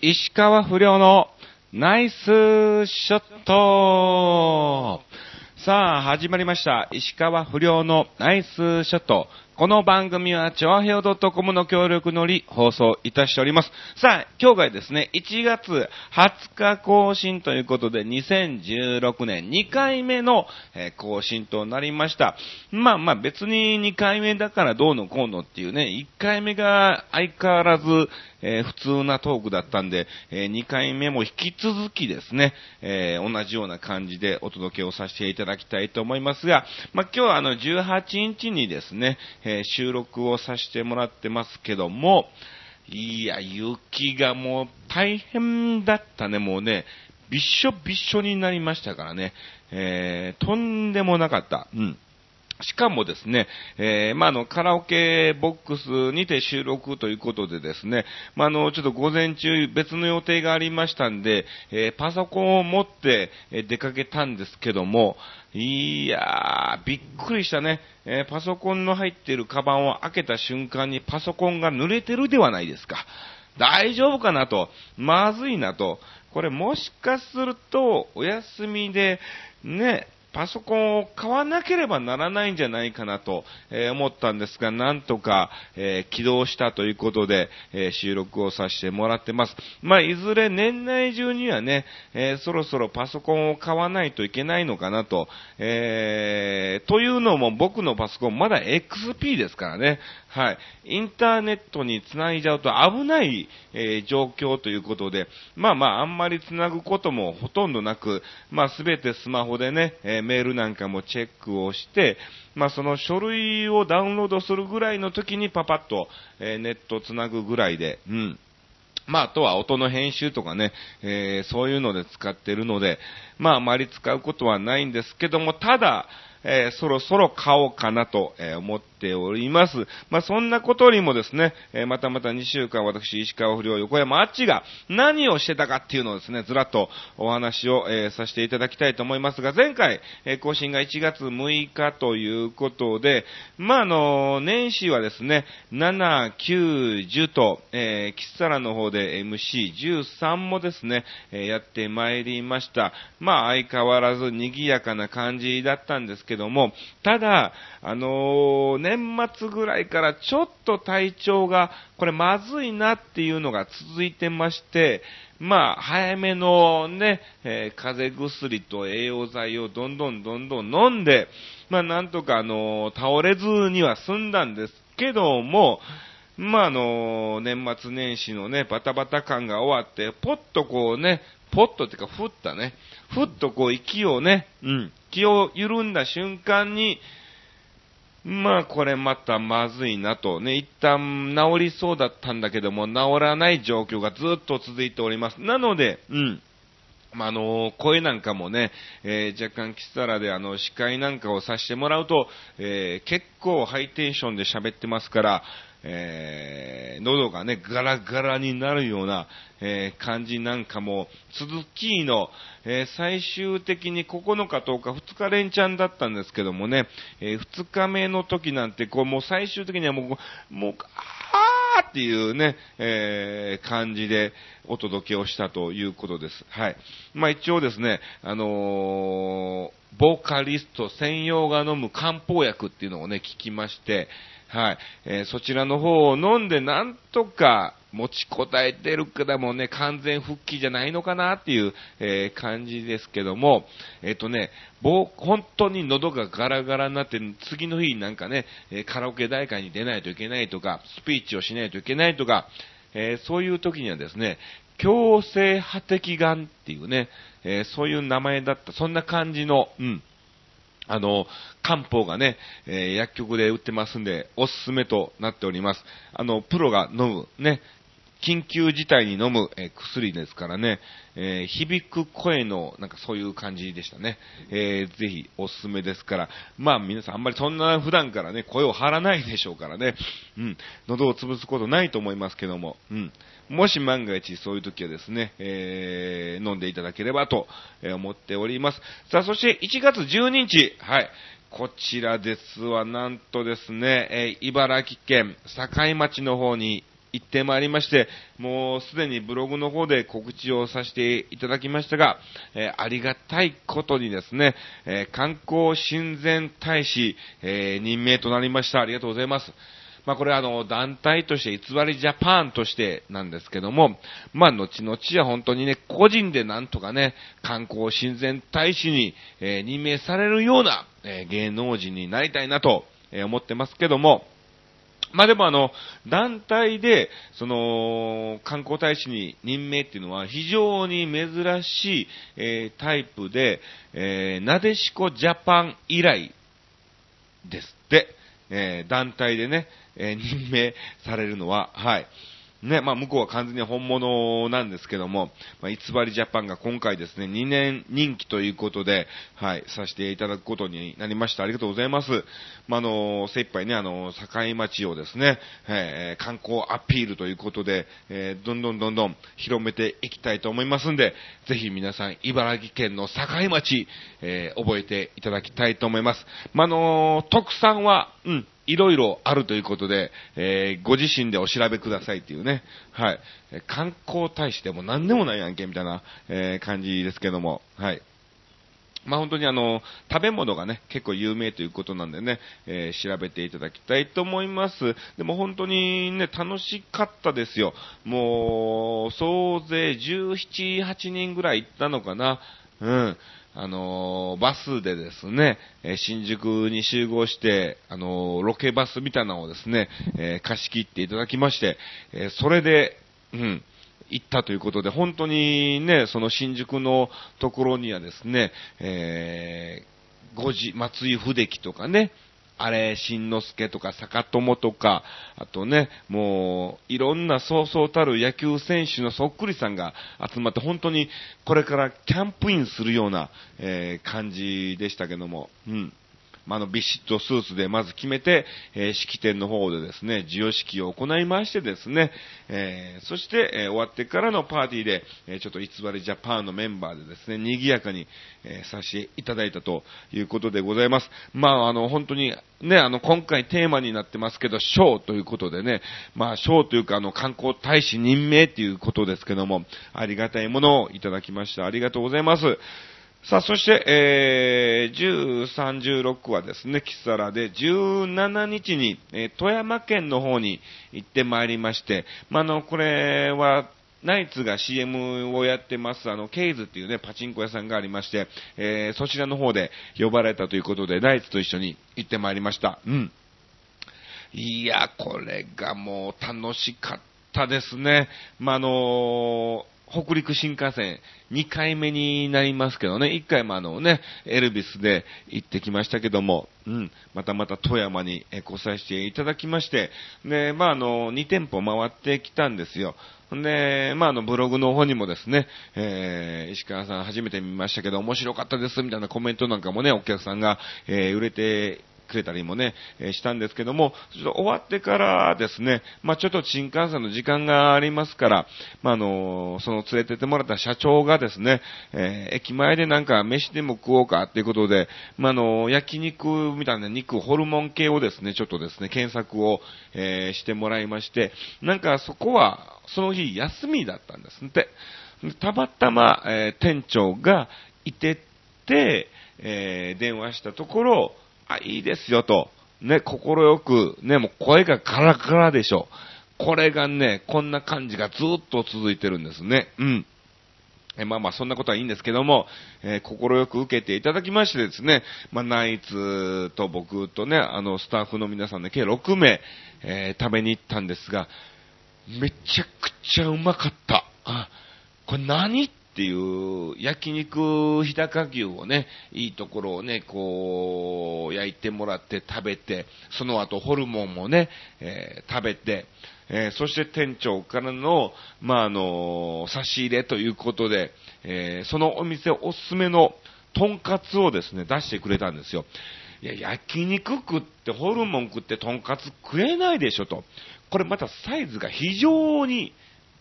石川不良のナイスショットさあ、始まりました。石川不良のナイスショット。この番組は、チョアヘオ .com の協力のり放送いたしております。さあ、今日がですね、1月20日更新ということで、2016年2回目の、更新となりました。まあまあ別に2回目だからどうのこうのっていうね、1回目が相変わらず、えー普通なトークだったんで、え2回目も引き続きですね、えー同じような感じでお届けをさせていただきたいと思いますが、まあ今日はあの18日にですね、えー収録をさせてもらってますけども、いや、雪がもう大変だったね、もうね、びっしょびっしょになりましたからね、えーとんでもなかった。うん。しかもですね、えーまあ、の、カラオケボックスにて収録ということでですね、まあ、の、ちょっと午前中別の予定がありましたんで、えーパソコンを持って出かけたんですけども、いやー、びっくりしたね。えーパソコンの入っているカバンを開けた瞬間にパソコンが濡れてるではないですか。大丈夫かなと、まずいなと、これもしかすると、お休みで、ね、パソコンを買わなければならないんじゃないかなと、えー思ったんですが、なんとか、えー起動したということで、えー収録をさせてもらってます。まあ、いずれ年内中にはね、えーそろそろパソコンを買わないといけないのかなと、えーというのも僕のパソコンまだ XP ですからね、はい。インターネットにつないじゃうと危ない、えー状況ということで、まあまあ、あんまりつなぐこともほとんどなく、まあすべてスマホでね、えーメールなんかもチェックをして、まあその書類をダウンロードするぐらいの時にパパッと、えーネットつなぐぐらいで、うん。まあ、あとは音の編集とかね、えーそういうので使ってるので、まあ、あまり使うことはないんですけども、ただ、えーそろそろ買おうかなと、えー思っております。まあ、そんなことよりもですね、えーまたまた2週間私、石川不良横山あっちが何をしてたかっていうのをですね、ずらっとお話を、えーさせていただきたいと思いますが、前回、えー更新が1月6日ということで、まあ、あの、年始はですね、7、9、10と、えー、キッサラの方で MC13 もですね、えーやってまいりました。まあ、相変わらず賑やかな感じだったんですけども、ただ、あのー年末ぐらいからちょっと体調が、これまずいなっていうのが続いてまして、まあ、早めのね、えー風邪薬と栄養剤をどんどんどんどん飲んで、まあ、なんとかあのー倒れずには済んだんですけども、まあ、あの、年末年始のね、バタバタ感が終わって、ポッとこうね、ポッとっていうか、ふったね、ふっとこう息をね、うん、気を緩んだ瞬間に、まあ、これまたまずいなと。ね、一旦治りそうだったんだけども、治らない状況がずっと続いております。なので、うん。まあ、あの、声なんかもね、えー若干キサラであの、司会なんかをさせてもらうと、えー結構ハイテンションで喋ってますから、えー喉がね、ガラガラになるような、えー感じなんかも、続きの、えー最終的に9日10日2日連チャンだったんですけどもね、え2日目の時なんて、こう、もう最終的にはもう、もう、あーっていうね、えー感じでお届けをしたということです。はい。まあ一応ですね、あのーボーカリスト専用が飲む漢方薬っていうのをね、聞きまして、はい。えーそちらの方を飲んでなんとか持ちこたえてるけどもね、完全復帰じゃないのかなっていう、えー感じですけども、えっ、とね、ぼ本当に喉がガラガラになって、次の日なんかね、えカラオケ大会に出ないといけないとか、スピーチをしないといけないとか、えそういう時にはですね、強制破滴丸っていうね、えそういう名前だった、そんな感じの、うん、あの、漢方がね、えー薬局で売ってますんで、おすすめとなっております。あの、プロが飲む、ね、緊急事態に飲む、えー薬ですからね、えー響く声の、なんかそういう感じでしたね。えーぜひおすすめですから、まあ皆さんあんまりそんな普段からね、声を張らないでしょうからね、うん、喉を潰すことないと思いますけども、うん、もし万が一そういう時はですね、えー飲んでいただければと思っております。さあ、そして1月12日、はい。こちらですは、なんとですね、えー茨城県境町の方に行ってまいりまして、もうすでにブログの方で告知をさせていただきましたが、えー、ありがたいことにですね、えー、観光親善大使、えー、任命となりました。ありがとうございます。まあ、これはあの、団体として、偽りジャパンとしてなんですけども、まあ、後々は本当にね、個人でなんとかね、観光親善大使に、えー、任命されるような、えー、芸能人になりたいなと、えー、思ってますけども、まあでもあの、団体で、その、観光大使に任命っていうのは非常に珍しい、えー、タイプで、えー、なでしこジャパン以来ですって、えー、団体でね、えー、任命されるのは、はい。ね、まあ、向こうは完全に本物なんですけども、まあ、偽りジャパンが今回ですね、2年任期ということで、はい、させていただくことになりました。ありがとうございます。まあ、あの、精一杯ね、あの、境町をですね、えー、観光アピールということで、えー、どんどんどんどん広めていきたいと思いますんで、ぜひ皆さん、茨城県の境町、えー、覚えていただきたいと思います。まあ、あの、特産は、うん、いろいろあるということで、えー、ご自身でお調べくださいっていうね、はい。観光大使でも何でもないやんけ、みたいな、えー、感じですけども、はい。まあ、本当にあの、食べ物がね、結構有名ということなんでね、えー、調べていただきたいと思います。でも本当にね、楽しかったですよ。もう、総勢17、8人ぐらい行ったのかな。うん。あのー、バスでですね、え新宿に集合して、あのー、ロケバスみたいなのをですね、え貸し切っていただきまして、えそれで、うん、行ったということで、本当にね、その新宿のところにはですね、えー、五時、松井筆樹とかね、あれ、しんのすけとか坂友とか、あとね、もう、いろんなそうそうたる野球選手のそっくりさんが集まって、本当にこれからキャンプインするような、えー、感じでしたけども、うん。まあ、の、ビシッとスーツでまず決めて、えー、式典の方でですね、授与式を行いましてですね、えー、そして、えー、終わってからのパーティーで、えちょっと偽りジャパンのメンバーでですね、賑やかに、えさせていただいたということでございます。まあ、あの、本当に、ね、あの、今回テーマになってますけど、ショーということでね、まあ、ショーというか、あの、観光大使任命ということですけども、ありがたいものをいただきました。ありがとうございます。さあ、そして、えー、13、16はですね、キサラで、17日に、えー、富山県の方に行ってまいりまして、まあ、の、これは、ナイツが CM をやってます、あの、ケイズっていうね、パチンコ屋さんがありまして、えー、そちらの方で呼ばれたということで、ナイツと一緒に行ってまいりました。うん。いや、これがもう楽しかったですね。まあ、のー北陸新幹線2回目になりますけどね、1回もあのね、エルビスで行ってきましたけども、うん、またまた富山に来させていただきまして、で、まああの、2店舗回ってきたんですよ。んで、まあ、あの、ブログの方にもですね、えー、石川さん初めて見ましたけど面白かったですみたいなコメントなんかもね、お客さんが、えー、売れてくれたりもね、え、したんですけども、ちょっと終わってからですね、まあ、ちょっと新幹線の時間がありますから、まあ、あの、その連れてってもらった社長がですね、えー、駅前でなんか飯でも食おうかっていうことで、まあ、あの焼肉みたいな肉、ホルモン系をですね、ちょっとですね、検索を、えしてもらいまして、なんかそこは、その日休みだったんですって。たまたま、え店長がいてって、え電話したところ、あ、いいですよと。ね、心よく、ね、もう声がカラカラでしょ。これがね、こんな感じがずっと続いてるんですね。うん。えまあまあそんなことはいいんですけども、えー、心よく受けていただきましてですね、まあナイツと僕とね、あのスタッフの皆さんで計6名、えー、食べに行ったんですが、めちゃくちゃうまかった。あ、これ何っていう焼肉日高牛をね、いいところをね、こう、焼いてもらって食べて、その後ホルモンもね、えー、食べて、えー、そして店長からの、まあ、あの差し入れということで、えー、そのお店おすすめのとんかつをですね、出してくれたんですよ。いや、焼肉食ってホルモン食ってとんかつ食えないでしょと。これまたサイズが非常に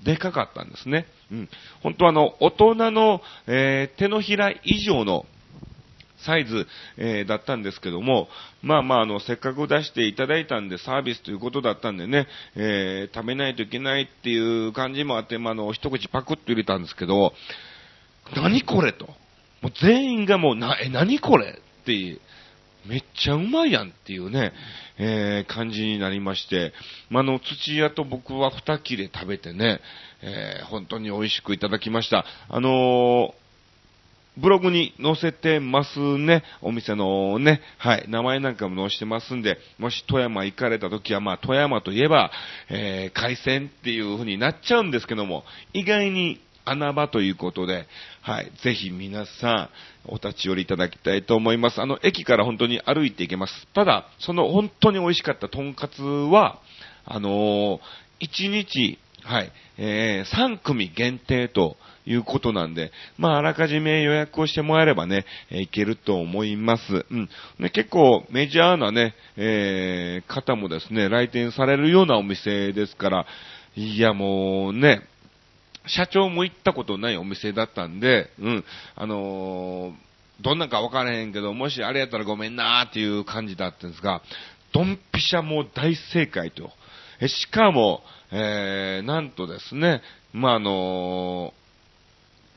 でかかったんですね。うん。本当あの、大人の、えー、手のひら以上のサイズ、えー、だったんですけども、まあまあ、あの、せっかく出していただいたんでサービスということだったんでね、えー、食べないといけないっていう感じもあって、まあ、あの、一口パクッと入れたんですけど、何これと。もう全員がもう、な、え、何これって、めっちゃうまいやんっていうね、えー、感じになりまして、まあ、の、土屋と僕は二切れ食べてね、えー、本当に美味しくいただきました。あのーブログに載せてますね。お店のね、はい、名前なんかも載せてますんで、もし富山行かれた時は、まあ、富山といえば、えー、海鮮っていう風になっちゃうんですけども、意外に穴場ということで、はい、ぜひ皆さん、お立ち寄りいただきたいと思います。あの、駅から本当に歩いていけます。ただ、その本当に美味しかったとんかつは、あのー、1日、はい、えー、3組限定ということなんで、まあ、あらかじめ予約をしてもらえればね、えー、いけると思います。うん。ね、結構メジャーなね、えー、方もですね、来店されるようなお店ですから、いやもうね、社長も行ったことないお店だったんで、うん、あのー、どんなんかわからへんけど、もしあれやったらごめんなーっていう感じだったんですが、ドンピシャも大正解と。えしかも、えー、なんとですね、まあ、あの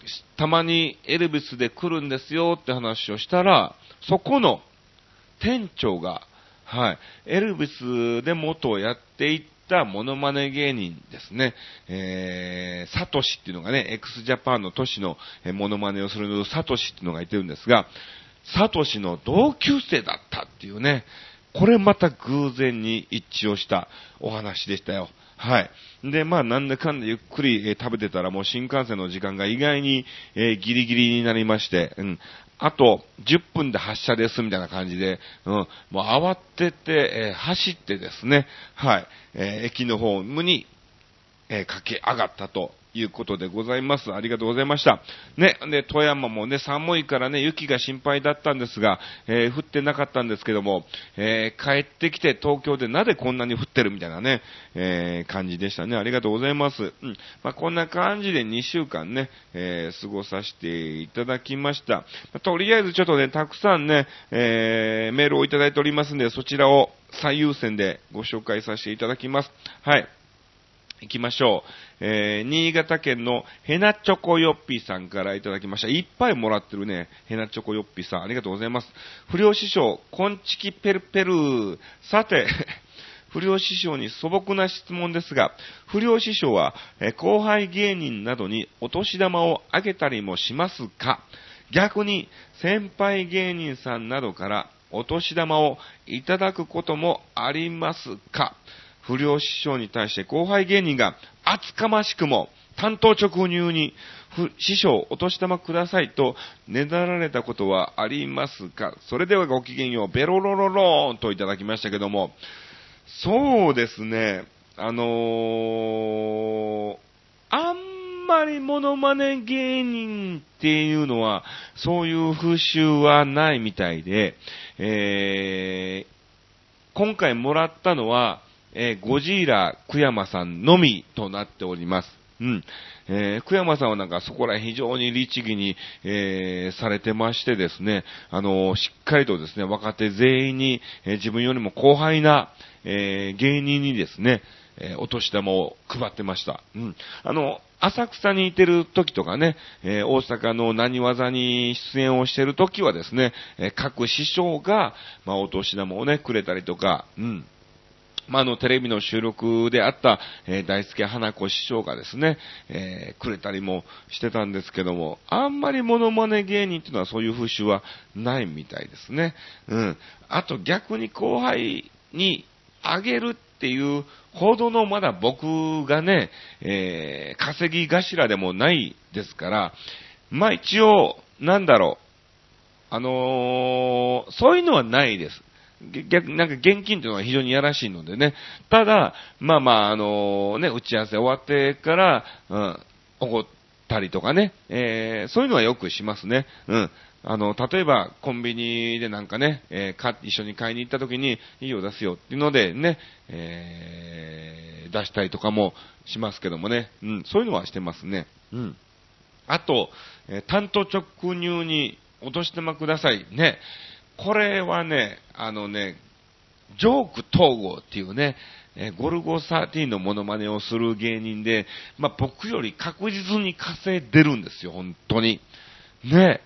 ー、たまにエルビスで来るんですよって話をしたら、そこの店長が、はい、エルビスで元をやっていたモノマネ芸人ですね、えー、サトシっていうのがね、x ジャパンの都市のモノマネをするのサトシっていうのがいてるんですが、サトシの同級生だったっていうね、これまた偶然に一致をしたお話でしたよ。はい。で、まあ、なんだかんだゆっくり、えー、食べてたらもう新幹線の時間が意外に、えー、ギリギリになりまして、うん。あと、10分で発車ですみたいな感じで、うん。もう慌てて、えー、走ってですね、はい。え駅のホームに、え駆け上がったということでございます。ありがとうございました。ね、で、富山もね、寒いからね、雪が心配だったんですが、えー、降ってなかったんですけども、えー、帰ってきて東京でなぜこんなに降ってるみたいなね、えー、感じでしたね。ありがとうございます。うん。まあ、こんな感じで2週間ね、え過ごさせていただきました。まあ、とりあえずちょっとね、たくさんね、えメールをいただいておりますんで、そちらを最優先でご紹介させていただきます。はい。行きましょう。えー、新潟県のヘナチョコヨッピーさんからいただきました。いっぱいもらってるね。ヘナチョコヨッピーさん、ありがとうございます。不良師匠、コンチキペルペル。さて、不良師匠に素朴な質問ですが、不良師匠は、え後輩芸人などにお年玉をあげたりもしますか？逆に、先輩芸人さんなどからお年玉をいただくこともありますか？不良師匠に対して後輩芸人が厚かましくも担当直入に、師匠お年玉くださいとねだられたことはありますかそれではごきげんよう、ベロロロローンといただきましたけども、そうですね、あのー、あんまりモノマネ芸人っていうのは、そういう風習はないみたいで、えー、今回もらったのは、えー、ゴジーラ、クヤマさんのみとなっております。うん。えー、久山さんはなんかそこら非常に律儀に、えー、されてましてですね、あのー、しっかりとですね、若手全員に、えー、自分よりも後輩な、え、芸人にですね、え、お年玉を配ってました。うん。あの、浅草にいてる時とかね、え、大阪の何技に出演をしてる時はですね、え、各師匠が、まあ、お年玉をね、くれたりとか、うん。まあ、の、テレビの収録であった、えー、大輔花子師匠がですね、えー、くれたりもしてたんですけども、あんまりモノマネ芸人っていうのはそういう風習はないみたいですね。うん。あと逆に後輩にあげるっていうほどのまだ僕がね、えー、稼ぎ頭でもないですから、まあ一応、なんだろう、あのー、そういうのはないです。逆、なんか現金というのは非常にやらしいのでね。ただ、まあまあ、あのね、打ち合わせ終わってから、うん、怒ったりとかね、えー、そういうのはよくしますね。うん。あの、例えば、コンビニでなんかね、えー、か、一緒に買いに行った時に、いいよ出すよっていうのでね、えー、出したりとかもしますけどもね、うん、そういうのはしてますね。うん。あと、えー、担当直入にお年玉ください。ね。これはね、あのね、ジョーク統合っていうね、えゴルゴ13のモノマネをする芸人で、まあ、僕より確実に稼いでるんですよ、本当に。ね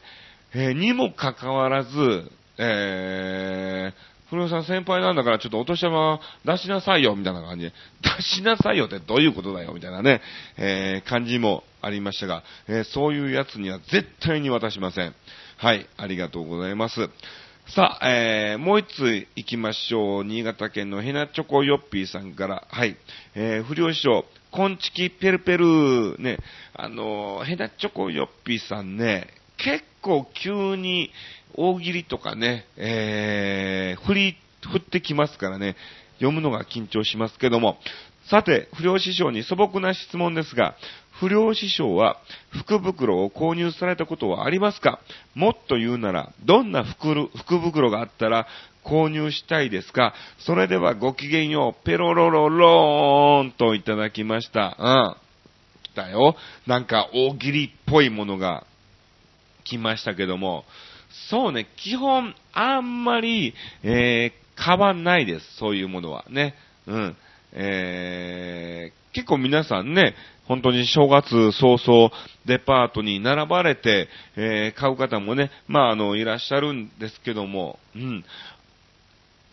え、ー、にもかかわらず、えー、古尾さん先輩なんだからちょっとお年玉出しなさいよ、みたいな感じで、出しなさいよってどういうことだよ、みたいなね、えー、感じもありましたが、えー、そういうやつには絶対に渡しません。はい、ありがとうございます。さあ、えー、もう一つ行きましょう。新潟県のヘナチョコヨッピーさんから、はい、えー、不良師匠、コンチキペルペル、ね、あのヘナチョコヨッピーさんね、結構急に大喜利とかね、えー、振り、振ってきますからね、読むのが緊張しますけども、さて、不良師匠に素朴な質問ですが、不良師匠は福袋を購入されたことはありますか？もっと言うなら、どんな福袋があったら購入したいですか？それではごきげんよう、ペロロロローンといただきました。うん。来たよ。なんか大喜利っぽいものが来ましたけども、そうね、基本あんまり、えー、買わないです。そういうものはね。うん。えー、結構皆さんね、本当に正月早々デパートに並ばれて、えー、買う方もね、まああの、いらっしゃるんですけども、うん。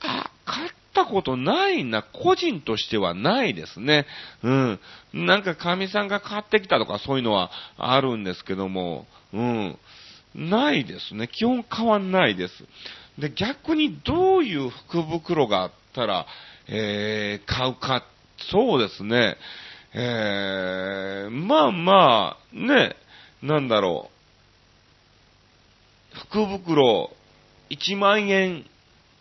あ、買ったことないな、個人としてはないですね。うん。なんか神さんが買ってきたとかそういうのはあるんですけども、うん。ないですね。基本変わないです。で、逆にどういう福袋があったら、えー、買うか、そうですね。えー、まあまあ、ね、なんだろう。福袋、1万円、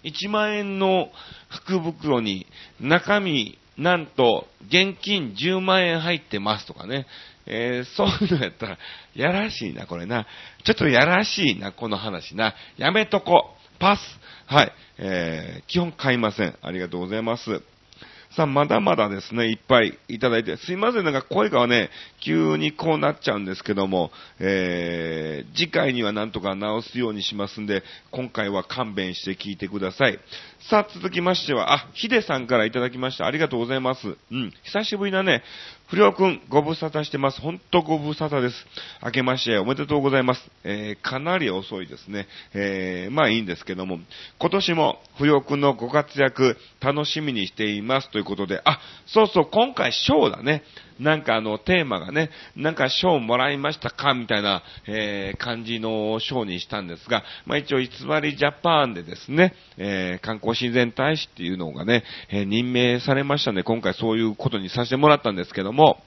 1万円の福袋に中身、なんと、現金10万円入ってますとかね。えー、そういうのやったら、やらしいな、これな。ちょっとやらしいな、この話な。やめとこ。パス。はい。えー、基本買いません。ありがとうございます。さあ、まだまだですね、いっぱいいただいて、すいません、なんか声がね、急にこうなっちゃうんですけども、えー、次回にはなんとか直すようにしますんで、今回は勘弁して聞いてください。さあ、続きましては、あ、ヒデさんからいただきました。ありがとうございます。うん、久しぶりだね。不良くん、ご無沙汰してます。ほんとご無沙汰です。明けましておめでとうございます。えー、かなり遅いですね。えー、まあいいんですけども、今年も不良くんのご活躍、楽しみにしていますということで、あ、そうそう、今回賞だね。なんかあの、テーマがね、なんか賞もらいましたかみたいな、えー、感じの賞にしたんですが、まあ一応、偽りジャパンでですね、えー、観光親善大使っていうのがね、えー、任命されましたんで、今回そういうことにさせてもらったんですけども、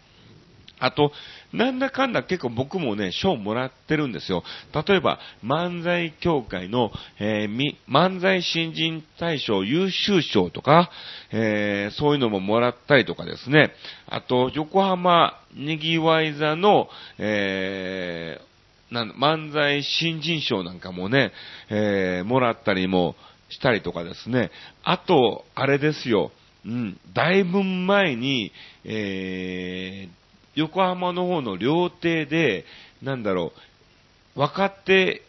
あと、なんだかんだ結構僕もね、賞もらってるんですよ。例えば、漫才協会の、えー、漫才新人大賞優秀賞とか、えー、そういうのももらったりとかですね。あと、横浜にぎわい座の、えー、なん漫才新人賞なんかもね、えー、もらったりもしたりとかですね。あと、あれですよ。うん、だいぶ前に、えー、横浜の方の料亭で、なんだろう、若手、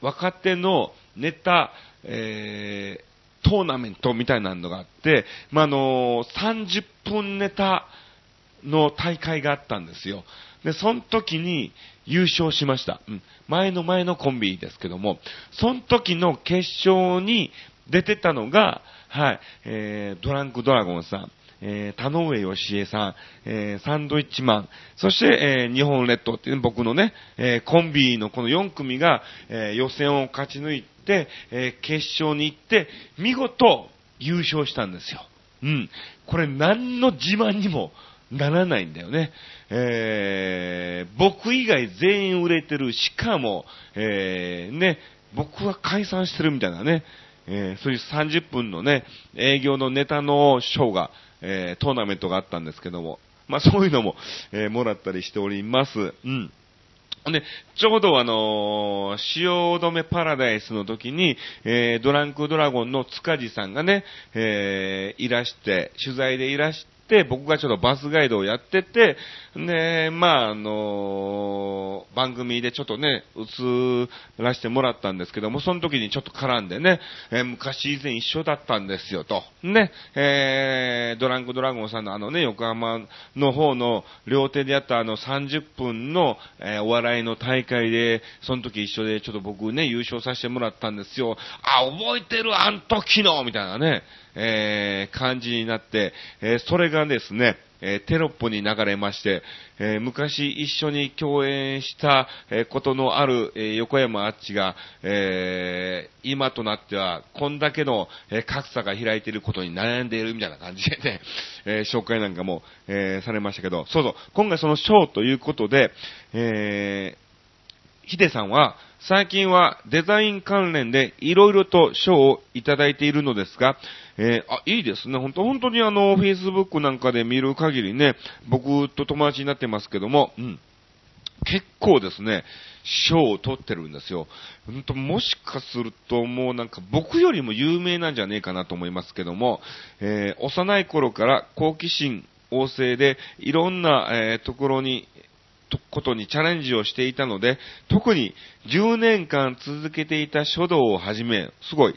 若手のネタ、えー、トーナメントみたいなのがあって、まあ、の30分ネタの大会があったんですよ。で、その時に優勝しました。うん。前の前のコンビですけども、その時の決勝に出てたのが、はい、えー、ドランクドラゴンさん。えー、田上義恵さん、えー、サンドイッチマン、そして、えー、日本列島っていう、僕のね、えー、コンビのこの4組が、えー、予選を勝ち抜いて、えー、決勝に行って、見事優勝したんですよ。うん。これ何の自慢にもならないんだよね。えー、僕以外全員売れてる、しかも、えー、ね、僕は解散してるみたいなね、えー、そういう30分のね、営業のネタのショーが、えー、トーナメントがあったんですけども、まあそういうのも、えー、もらったりしております。うん。で、ちょうどあのー、汐留パラダイスの時に、えー、ドランクドラゴンの塚地さんがね、えー、いらして、取材でいらして、僕がちょっとバスガイドをやってて、で、まあ、あの番組でちょっとね、映らせてもらったんですけども、その時にちょっと絡んでね、えー、昔以前一緒だったんですよと。ね、えー、ドランクドラゴンさんのあのね、横浜の方の両手でやったあの30分の、えー、お笑いの大会で、その時一緒でちょっと僕ね、優勝させてもらったんですよ。あ、覚えてる、あん時のみたいなね、えー、感じになって、えー、それがですね、え、テロップに流れまして、えー、昔一緒に共演した、えことのある、え横山あっちが、え今となっては、こんだけの、え格差が開いていることに悩んでいるみたいな感じでね、え紹介なんかも、えされましたけど、そうそう、今回そのショーということで、えヒデさんは、最近はデザイン関連でいろいろと賞をいただいているのですが、えー、あ、いいですね。本当本当にあの、Facebook なんかで見る限りね、僕と友達になってますけども、うん。結構ですね、賞を取ってるんですよ。本当もしかするともうなんか僕よりも有名なんじゃねえかなと思いますけども、えー、幼い頃から好奇心旺盛でいろんな、えー、ところにとことにチャレンジをしていたので、特に10年間続けていた書道をはじめ、すごい、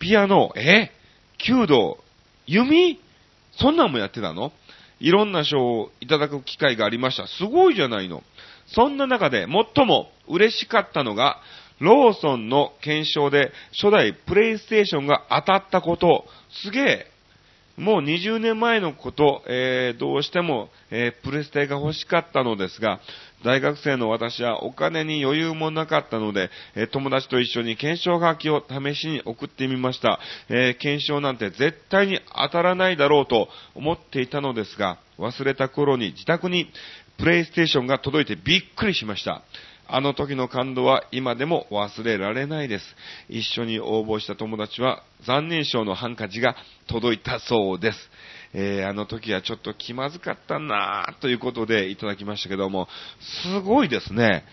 ピアノ、え？弓道、弓？そんなんもやってたの？いろんな賞をいただく機会がありました。すごいじゃないの。そんな中で最も嬉しかったのが、ローソンの検証で初代プレイステーションが当たったこと。すげえ。もう20年前のこと、えー、どうしても、えー、プレステが欲しかったのですが、大学生の私はお金に余裕もなかったので、え、友達と一緒に検証書きを試しに送ってみました。え検証なんて絶対に当たらないだろうと思っていたのですが、忘れた頃に自宅にプレイステーションが届いてびっくりしました。あの時の感動は今でも忘れられないです。一緒に応募した友達は残念賞のハンカチが届いたそうです。えー、あの時はちょっと気まずかったなぁということでいただきましたけども、すごいですね。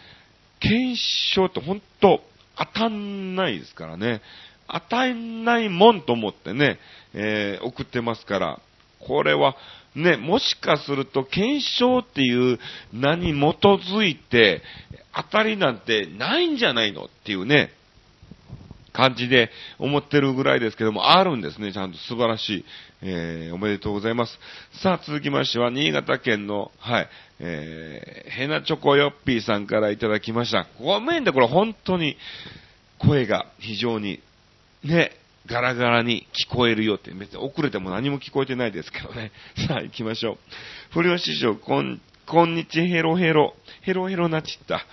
検証って本当当たんないですからね。当たんないもんと思ってね、えー、送ってますから、これはね、もしかすると検証っていう名に基づいて、当たりなんてないんじゃないのっていうね、感じで思ってるぐらいですけども、あるんですね、ちゃんと素晴らしい。えー、おめでとうございます。さあ、続きましては、新潟県の、はい、えー、ヘナチョコヨッピーさんからいただきました。ごめんね、これ本当に、声が非常に、ね、ガラガラに聞こえるよって、別に遅れても何も聞こえてないですけどね。さあ行きましょう。不良師匠、こん、こんにちヘロヘロ。ヘロヘロなちった。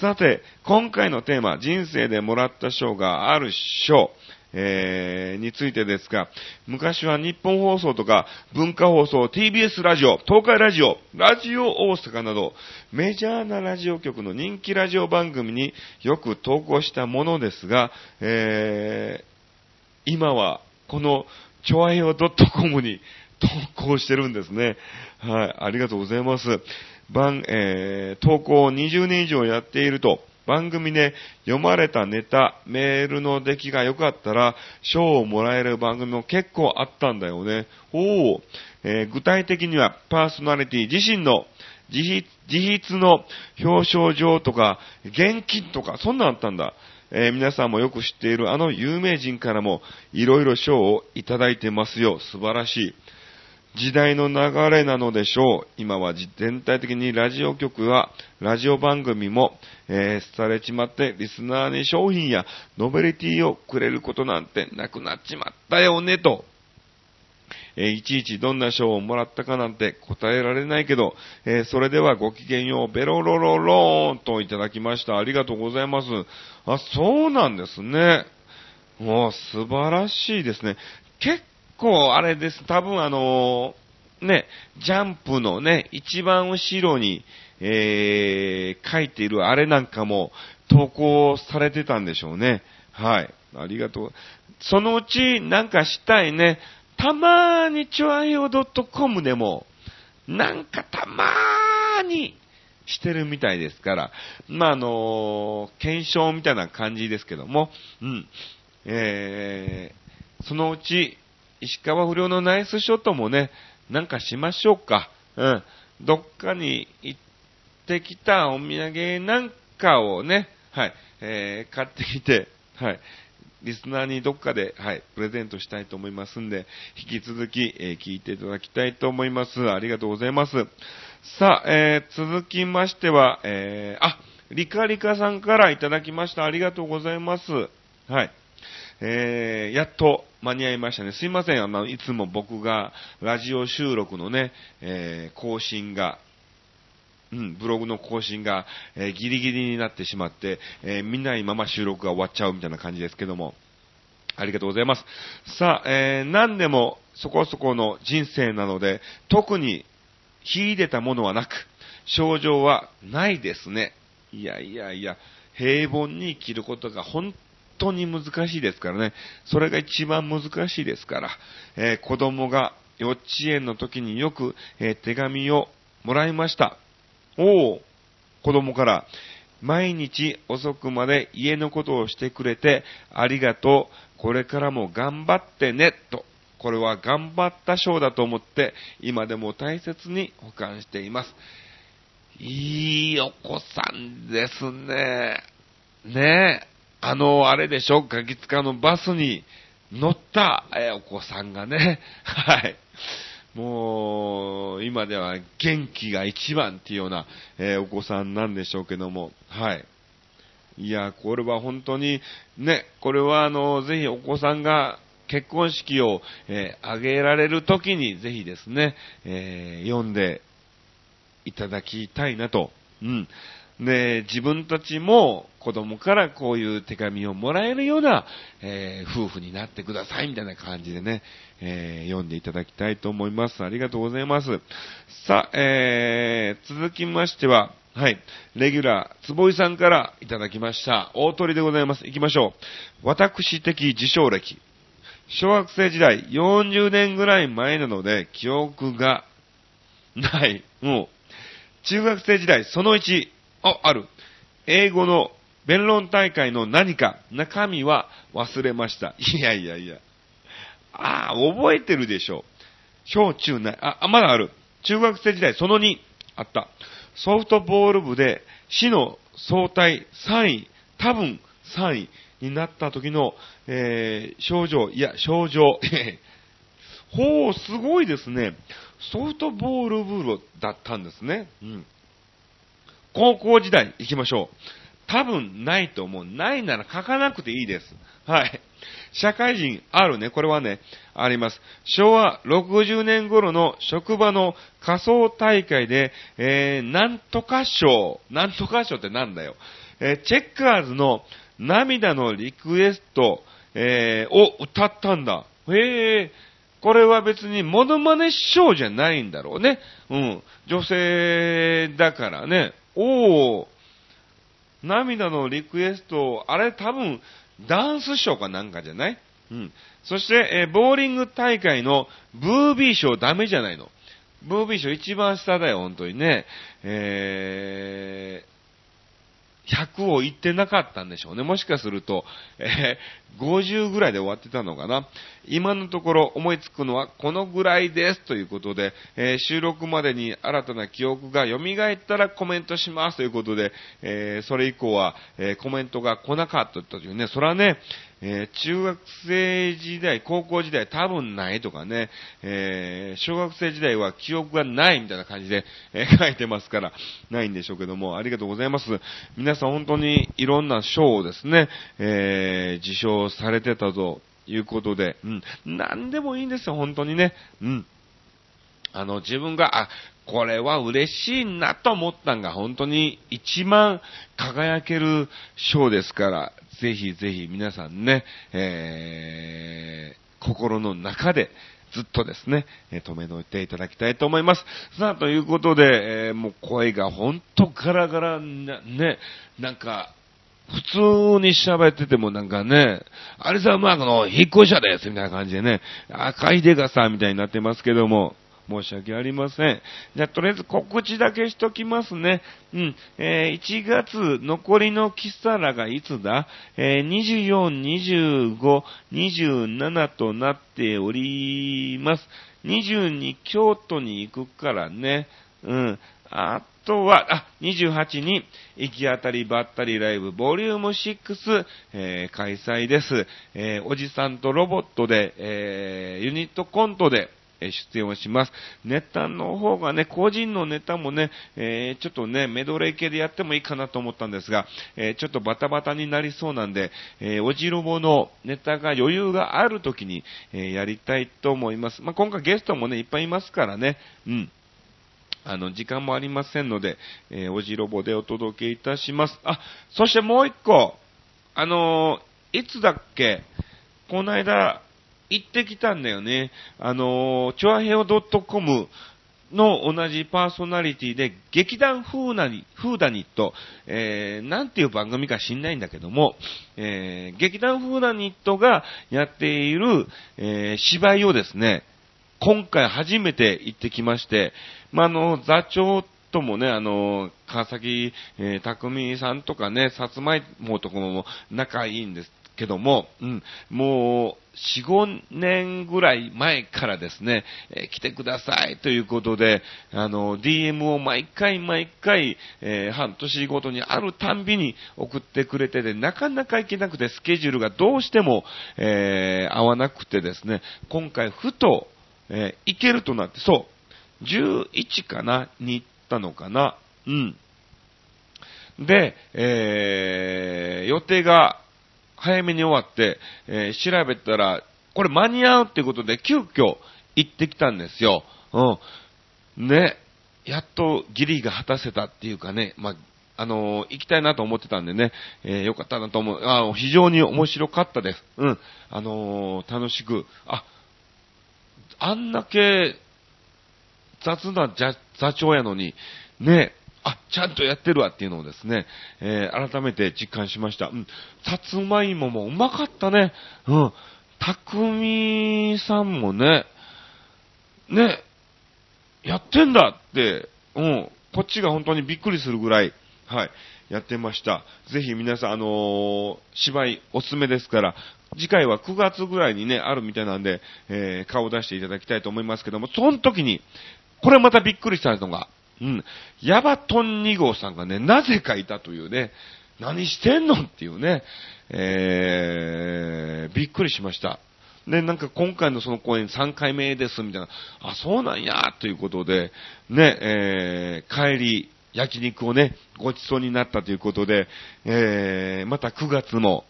さて、今回のテーマ、人生でもらった賞がある賞。えー、についてですが、昔は日本放送とか文化放送、TBS ラジオ、東海ラジオ、ラジオ大阪など、メジャーなラジオ局の人気ラジオ番組によく投稿したものですが、えー、今はこのチョアヘオ .com に投稿してるんですね。はい、ありがとうございます。番、えー、投稿を20年以上やっていると、番組で読まれたネタ、メールの出来が良かったら、賞をもらえる番組も結構あったんだよね。おお、えー、具体的にはパーソナリティ自身の自筆自筆の表彰状とか、現金とか、そんなんあったんだ。えー、皆さんもよく知っているあの有名人からもいろいろ賞をいただいてますよ。素晴らしい。時代の流れなのでしょう。今は全体的にラジオ局は、ラジオ番組も、えー、廃れちまって、リスナーに商品やノベリティをくれることなんてなくなっちまったよね、と。えいちいちどんな賞をもらったかなんて答えられないけど、えそれではごきげんよう、ベロロロローンといただきました。ありがとうございます。あ、そうなんですね。もう素晴らしいですね。結構あれです。多分あのー、ね、ジャンプのね、一番後ろに、えー、書いているあれなんかも投稿されてたんでしょうね。はい。ありがとう。そのうちなんかしたいね。たまーにチョアヘオ .com でも、なんかたまーにしてるみたいですから、まあ、あのー、検証みたいな感じですけども、うん。えー、そのうち、石川不良のナイスショットもね、なんかしましょうか。うん。どっかに行ってきたお土産なんかをね、はい、えー、買ってきて、はい、リスナーにどっかで、はい、プレゼントしたいと思いますんで、引き続き、えー、聞いていただきたいと思います。ありがとうございます。さあ、えー、続きましては、えー、あ、リカリカさんからいただきました。ありがとうございます。はい。えー、やっと間に合いましたね。すいません。あの、いつも僕がラジオ収録のね、えー、更新が、うん、ブログの更新が、えー、ギリギリになってしまって、えー、見ないまま収録が終わっちゃうみたいな感じですけども、ありがとうございます。さあ、えー、何でもそこそこの人生なので、特に秀でたものはなく、症状はないですね。いやいやいや、平凡に生きることが本当に難しいですからね。それが一番難しいですから、えー、子供が幼稚園の時によく、えー、手紙をもらいました。おお、子供から、毎日遅くまで家のことをしてくれてありがとう。これからも頑張ってね。と。これは頑張った賞だと思って今でも大切に保管しています。いいお子さんですね。ねえ。あの、あれでしょ、ガキ使のバスに乗った、えお子さんがね、はい。もう、今では元気が一番っていうような、え、お子さんなんでしょうけども、はい。いや、これは本当に、ね、これはあの、ぜひお子さんが結婚式を、えー、挙げられる時にぜひですね、えー、読んでいただきたいなと。うん。で、自分たちも子供からこういう手紙をもらえるような、えー、夫婦になってくださいみたいな感じでね、えー、読んでいただきたいと思います。ありがとうございます。さあ、えー、続きましては、はい。レギュラー、坪井さんからいただきました。大鳥でございます。行きましょう。私的自称歴。小学生時代、40年ぐらい前なので、記憶がない。もう、中学生時代、その1、あ、ある。英語の弁論大会の何か、中身は忘れました。いやいやいや。ああ、覚えてるでしょ。小中内、あ、まだある。中学生時代、その2、あった。ソフトボール部で、市の総体3位、多分3位になった時の、えー、症状、いや、症状。ほう、すごいですね。ソフトボール部だったんですね。うん。高校時代行きましょう。多分ないと思う。ないなら書かなくていいです。はい。社会人あるね。これはね、あります。昭和60年頃の職場の仮想大会で、えー、なんとか賞。なんとか賞ってなんだよ。えー、チェッカーズの涙のリクエスト、えー、を歌ったんだ。へえ。これは別にモノマネ賞じゃないんだろうね。うん。女性だからね。おお、涙のリクエスト、あれ多分、ダンスショーかなんかじゃない？うん。そして、えー、ボーリング大会のブービー賞ダメじゃないの。ブービー賞一番下だよ、本当にね。えー、100を言ってなかったんでしょうね。もしかすると、えー、50ぐらいで終わってたのかな。今のところ思いつくのはこのぐらいですということで、えー、収録までに新たな記憶が蘇ったらコメントしますということで、えー、それ以降は、えコメントが来なかったというね、それはね、えー、中学生時代、高校時代多分ないとかね、えー、小学生時代は記憶がないみたいな感じで、えー、書いてますから、ないんでしょうけども、ありがとうございます。皆さん本当にいろんな賞をですね、え受賞されてたということで、うん、何でもいいんですよ、本当にね。うん。あの、自分が、あ、これは嬉しいなと思ったんが、本当に一番輝ける賞ですから、ぜひぜひ皆さんね、えー、心の中で、ずっとですね、え止めのいていただきたいと思います。さあ、ということで、えー、もう声がほんとガラガラな、ね、なんか、普通に喋っててもなんかね、アリサマークの引っ越し者ですみたいな感じでね、赤いデカさみたいになってますけども、申し訳ありません。じゃあ、とりあえず告知だけしときますね。うん。えー、1月、残りのキサラがいつだ？えー、24、25、27となっております。22、京都に行くからね。うん。あとは、あ、28に、行き当たりばったりライブボリューム6、えー、開催です。えー、おじさんとロボットで、えー、ユニットコントで、え出演をします。ネタの方がね、個人のネタもね、えー、ちょっとね、メドレー系でやってもいいかなと思ったんですが、えー、ちょっとバタバタになりそうなんで、えー、おじろぼのネタが余裕がある時に、えやりたいと思います。まあ、今回ゲストもね、いっぱいいますからね、うん。あの、時間もありませんので、え、おじろぼでお届けいたします。あ、そしてもう一個、あの、いつだっけ？この間、行ってきたんだよね。あのー、チョアヘオ .com の同じパーソナリティで、劇団フーナニ、フーダニット、えー、なんていう番組か知んないんだけども、えー、劇団フーダニットがやっている、えー、芝居をですね、今回初めて行ってきまして、まあ、あの、座長ともね、あの、川崎、えー、匠さんとかね、さつまいもとかも仲いいんですけども、うん、もう、4、5年ぐらい前からですね、えー、来てくださいということで、あの、DM を毎回毎回、えー、半年ごとにあるたんびに送ってくれてて、なかなか行けなくて、スケジュールがどうしても、えー、合わなくてですね、今回ふと、えー、行けるとなって、そう、11かなに行ったのかなうん。で、えー、予定が早めに終わって、えー、調べたら、これ間に合うっていうことで、急遽行ってきたんですよ。うん。ね。やっとギリが果たせたっていうかね、まあ、あのー、行きたいなと思ってたんでね、えー、よかったなと思う。あ非常に面白かったです。うん。あのー、楽しく、あ、あんだけ雑な座長やのに、ね、あ、ちゃんとやってるわっていうのをですね、えー、改めて実感しました。うん。さつまいももうまかったね。うん。たくみさんもね、ね、やってんだって、うん。こっちが本当にびっくりするぐらい、はい、やってました。ぜひ皆さん、あのー、芝居おすすめですから、次回は9月ぐらいにね、あるみたいなんで、えー、顔を出していただきたいと思いますけども、その時に、これまたびっくりしたのが、うん、ヤバトン2号さんがね、なぜかいたというね、何してんのっていうね、えー、びっくりしました。で、なんか今回のその公演3回目ですみたいな、あ、そうなんや、ということで、ね、えー、帰り、焼肉をね、ごちそうになったということで、えー、また9月も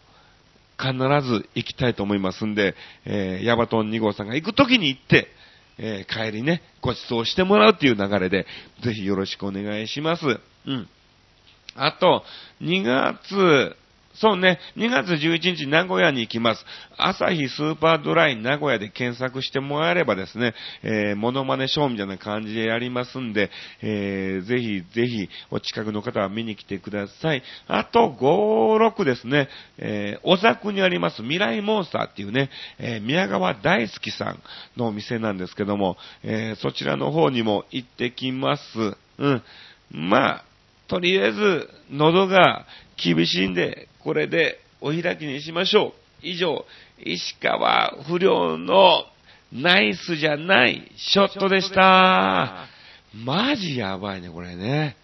必ず行きたいと思いますんで、えー、ヤバトン2号さんが行くときに行って、えー、帰りね、ご馳走してもらうっていう流れで、ぜひよろしくお願いします。うん。あと、2月、そうね、2月11日名古屋に行きます。朝日スーパードライ名古屋で検索してもらえればですね、えー、モノマネショーみたいな感じでやりますんで、えー、ぜひぜひお近くの方は見に来てください。あと、5、6ですね、えー、小作にあります未来モンスターっていうね、えー、宮川大好きさんのお店なんですけども、えー、そちらの方にも行ってきます。うん。まあ、とりあえず、喉が厳しいんで、これでお開きにしましょう。以上、石川不良のナイスじゃないショットでした。マジやばいね、これね。